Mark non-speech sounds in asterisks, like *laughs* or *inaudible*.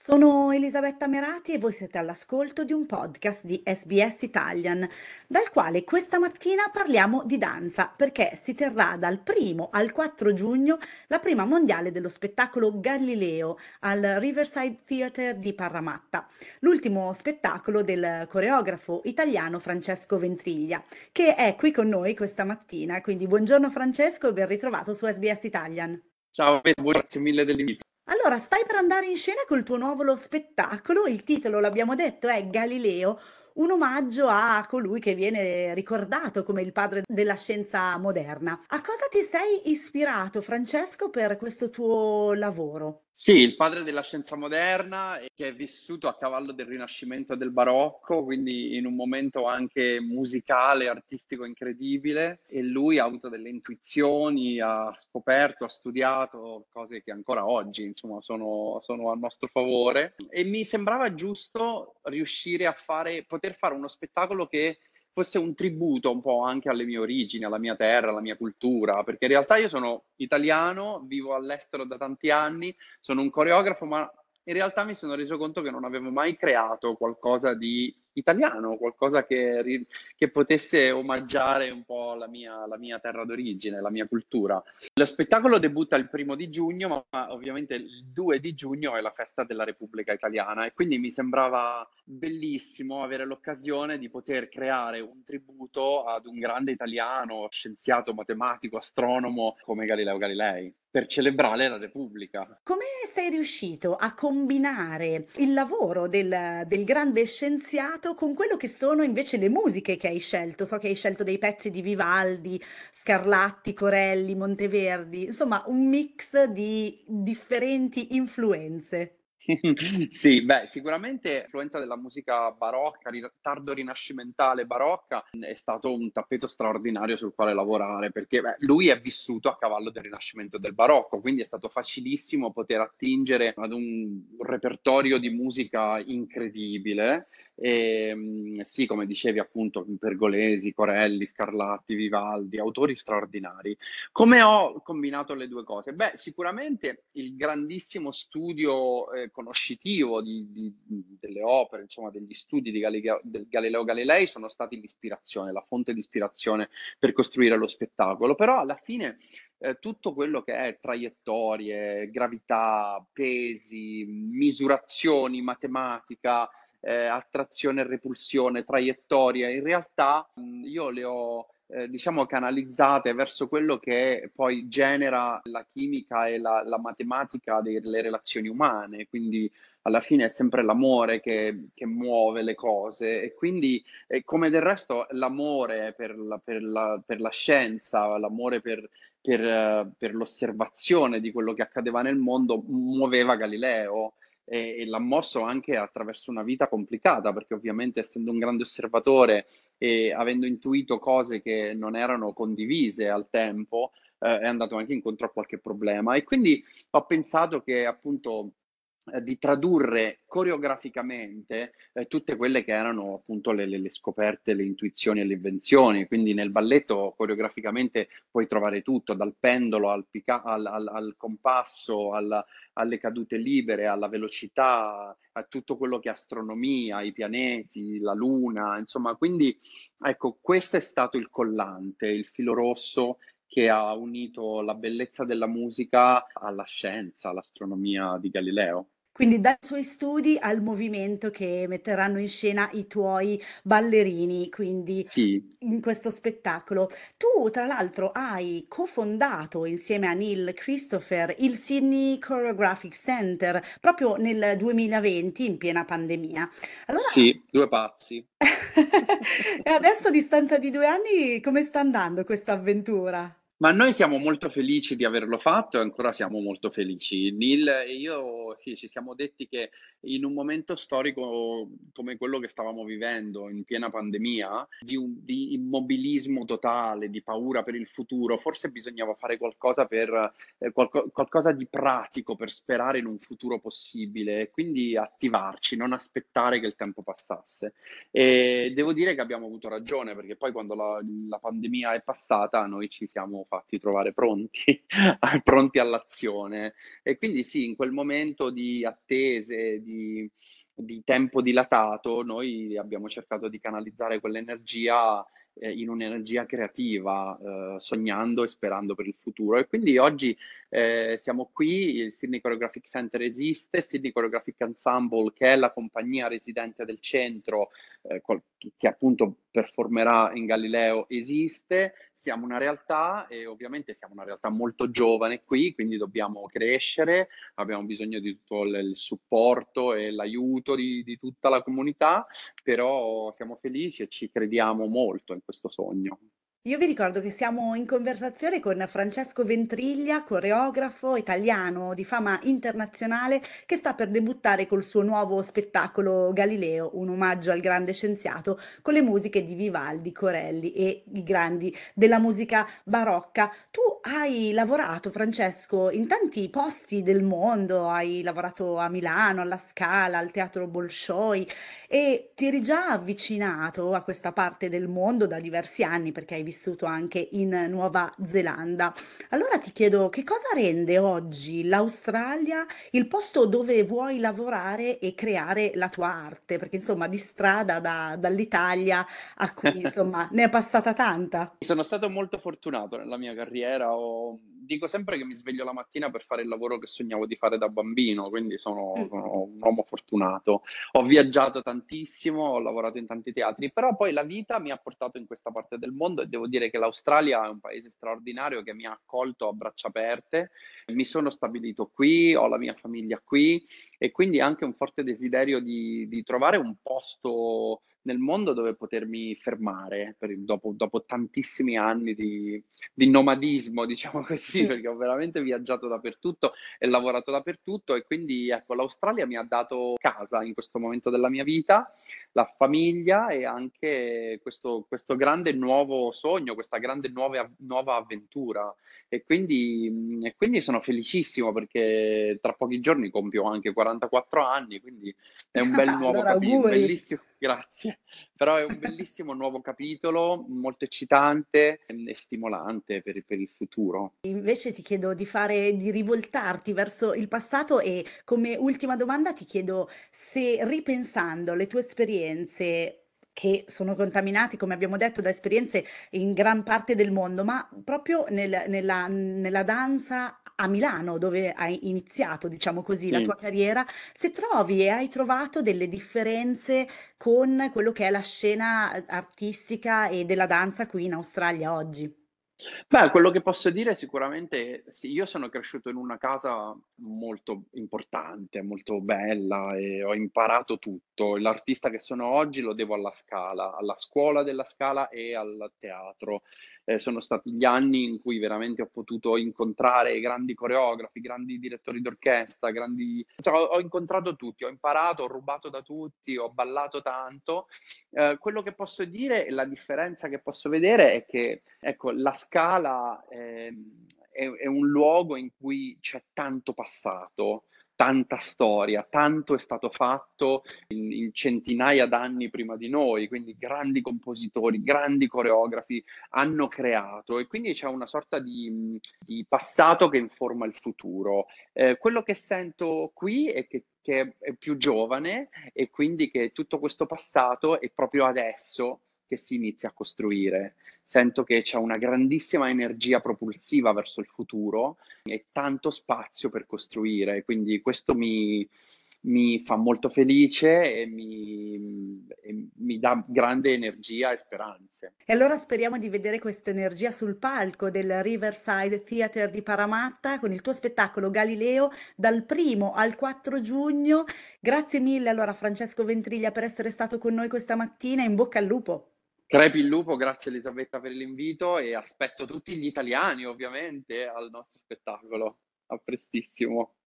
Sono Elisabetta Merati e voi siete all'ascolto di un podcast di SBS Italian, dal quale questa mattina parliamo di danza, perché si terrà dal 1 al 4 giugno la prima mondiale dello spettacolo Galileo al Riverside Theatre di Parramatta, l'ultimo spettacolo del coreografo italiano Francesco Ventriglia, che è qui con noi questa mattina. Quindi buongiorno Francesco e ben ritrovato su SBS Italian. Ciao, grazie mille dell'invito. Allora, stai per andare in scena col tuo nuovo spettacolo, il titolo, l'abbiamo detto, è Galileo, un omaggio a colui che viene ricordato come il padre della scienza moderna. A cosa ti sei ispirato, Francesco, per questo tuo lavoro? Sì, il padre della scienza moderna che è vissuto a cavallo del Rinascimento e del Barocco, quindi in un momento anche musicale, artistico incredibile e lui ha avuto delle intuizioni, ha scoperto, ha studiato cose che ancora oggi insomma sono, sono a nostro favore e mi sembrava giusto riuscire a fare, poter fare uno spettacolo che fosse un tributo un po' anche alle mie origini, alla mia terra, alla mia cultura, perché in realtà io sono italiano, vivo all'estero da tanti anni, sono un coreografo, ma in realtà mi sono reso conto che non avevo mai creato qualcosa di italiano, qualcosa che, che potesse omaggiare un po' la mia, la mia, terra d'origine, la mia cultura. Lo spettacolo debutta il primo di giugno, ma, ovviamente il 2 di giugno è la festa della Repubblica Italiana e quindi mi sembrava bellissimo avere l'occasione di poter creare un tributo ad un grande italiano, scienziato, matematico, astronomo come Galileo Galilei per celebrare la Repubblica. Come sei riuscito a combinare il lavoro del, del grande scienziato con quello che sono invece le musiche che hai scelto. So che hai scelto dei pezzi di Vivaldi, Scarlatti, Corelli, Monteverdi, insomma un mix di differenti influenze. *laughs* Sì, beh, sicuramente l'influenza della musica barocca, tardo rinascimentale barocca, è stato un tappeto straordinario sul quale lavorare, perché beh, lui è vissuto a cavallo del rinascimento e del barocco, quindi è stato facilissimo poter attingere ad un repertorio di musica incredibile. E, ehm, sì, come dicevi appunto, Pergolesi, Corelli, Scarlatti, Vivaldi, autori straordinari. Come ho combinato le due cose? Beh, sicuramente il grandissimo studio eh, conoscitivo di, di, delle opere, insomma, degli studi di Galileo, del Galileo Galilei sono stati l'ispirazione, la fonte di ispirazione per costruire lo spettacolo. Però alla fine eh, tutto quello che è traiettorie, gravità, pesi, misurazioni, matematica, eh, attrazione e repulsione, traiettoria, in realtà mh, io le ho eh, diciamo canalizzate verso quello che poi genera la chimica e la, la matematica delle relazioni umane, quindi alla fine è sempre l'amore che, che muove le cose. E quindi eh, come del resto l'amore per la, per la, per la scienza, l'amore per, per, per l'osservazione di quello che accadeva nel mondo muoveva Galileo e, e l'ha mosso anche attraverso una vita complicata, perché ovviamente essendo un grande osservatore e avendo intuito cose che non erano condivise al tempo, eh, è andato anche incontro a qualche problema. E quindi ho pensato che appunto di tradurre coreograficamente eh, tutte quelle che erano appunto le, le, le, scoperte, le intuizioni e le invenzioni. Quindi nel balletto coreograficamente puoi trovare tutto, dal pendolo al, pica- al, al, al compasso, alla, alle cadute libere, alla velocità, a tutto quello che è astronomia, i pianeti, la luna, insomma, quindi ecco, questo è stato il collante, il filo rosso che ha unito la bellezza della musica alla scienza, all'astronomia di Galileo. Quindi dai suoi studi al movimento che metteranno in scena i tuoi ballerini, quindi Sì. in questo spettacolo. Tu, tra l'altro, hai cofondato insieme a Neil Christopher il Sydney Choreographic Center proprio nel 2020, in piena pandemia. Allora, Sì, due pazzi. *laughs* e adesso a distanza di due anni, come sta andando questa avventura? Ma noi siamo molto felici di averlo fatto e ancora siamo molto felici. Neil e io sì, ci siamo detti che in un momento storico come quello che stavamo vivendo, in piena pandemia, di, un, di immobilismo totale, di paura per il futuro, forse bisognava fare qualcosa per eh, qualco, qualcosa di pratico per sperare in un futuro possibile e quindi attivarci, non aspettare che il tempo passasse. E devo dire che abbiamo avuto ragione perché poi quando la, la pandemia è passata noi ci siamo fatti trovare pronti, *laughs* pronti all'azione. E quindi sì, in quel momento di attese, di, di tempo dilatato, noi abbiamo cercato di canalizzare quell'energia eh, in un'energia creativa, eh, sognando e sperando per il futuro. E quindi oggi eh, siamo qui, il Sydney Choreographic Center esiste, Sydney Choreographic Ensemble, che è la compagnia residente del centro, eh, che appunto performerà in Galileo, esiste, siamo una realtà e ovviamente siamo una realtà molto giovane qui, quindi dobbiamo crescere, abbiamo bisogno di tutto il supporto e l'aiuto di, di tutta la comunità, però siamo felici e ci crediamo molto in questo sogno. Io vi ricordo che siamo in conversazione con Francesco Ventriglia, coreografo italiano di fama internazionale, che sta per debuttare col suo nuovo spettacolo Galileo, un omaggio al grande scienziato, con le musiche di Vivaldi, Corelli e i grandi della musica barocca. Tu hai lavorato, Francesco, in tanti posti del mondo, hai lavorato a Milano, alla Scala, al Teatro Bolshoi e ti eri già avvicinato a questa parte del mondo da diversi anni perché hai vissuto anche in Nuova Zelanda. Allora ti chiedo che cosa rende oggi l'Australia il posto dove vuoi lavorare e creare la tua arte? Perché insomma di strada da- dall'Italia a qui *laughs* insomma ne è passata tanta. Sono stato molto fortunato nella mia carriera, ho dico sempre che mi sveglio la mattina per fare il lavoro che sognavo di fare da bambino, quindi sono, Mm. sono un uomo fortunato. Ho viaggiato tantissimo, ho lavorato in tanti teatri, però poi la vita mi ha portato in questa parte del mondo e devo dire che l'Australia è un paese straordinario che mi ha accolto a braccia aperte. Mi sono stabilito qui, ho la mia famiglia qui e quindi anche un forte desiderio di, di trovare un posto nel mondo dove potermi fermare dopo, dopo tantissimi anni di, di nomadismo, *laughs* diciamo così, Sì. perché ho veramente viaggiato dappertutto e lavorato dappertutto e quindi ecco, l'Australia mi ha dato casa in questo momento della mia vita, la famiglia e anche questo, questo grande nuovo sogno, questa grande nuova, nuova avventura. E quindi, e quindi sono felicissimo perché tra pochi giorni compio anche 44 anni, quindi è un bel *laughs* nuovo Allora, capitolo, bellissimo, grazie, però è un bellissimo nuovo capitolo, molto eccitante e stimolante per, per il futuro. Invece ti chiedo di fare, di rivoltarti verso il passato e come ultima domanda ti chiedo se ripensando alle tue esperienze che sono contaminati, come abbiamo detto, da esperienze in gran parte del mondo, ma proprio nel- nella, nella danza a Milano, dove hai iniziato, diciamo così, la tua Sì. carriera, se trovi e hai trovato delle differenze con quello che è la scena artistica e della danza qui in Australia oggi. Beh, quello che posso dire sicuramente, sì, io sono cresciuto in una casa molto importante, molto bella e ho imparato tutto. L'artista che sono oggi lo devo alla Scala, alla scuola della Scala e al teatro. Eh, sono stati gli anni in cui veramente ho potuto incontrare grandi coreografi, grandi direttori d'orchestra, grandi... cioè, ho, ho incontrato tutti, ho imparato, ho rubato da tutti, ho ballato tanto. Eh, quello che posso dire e la differenza che posso vedere è che, ecco, la Scala ehm, è, è un luogo in cui c'è tanto passato, tanta storia, tanto è stato fatto in, in centinaia d'anni prima di noi, quindi grandi compositori, grandi coreografi hanno creato e quindi c'è una sorta di, di passato che informa il futuro. Eh, quello che sento qui è che, che è più giovane e quindi che tutto questo passato è proprio adesso che si inizia a costruire. Sento che c'è una grandissima energia propulsiva verso il futuro e tanto spazio per costruire, quindi questo mi, mi fa molto felice e mi, e mi dà grande energia e speranze. E allora speriamo di vedere questa energia sul palco del Riverside Theatre di Paramatta con il tuo spettacolo Galileo dal primo al 4 giugno. Grazie mille allora Francesco Ventriglia per essere stato con noi questa mattina. In bocca al lupo. Crepi il lupo, grazie Elisabetta per l'invito e aspetto tutti gli italiani ovviamente al nostro spettacolo. A prestissimo.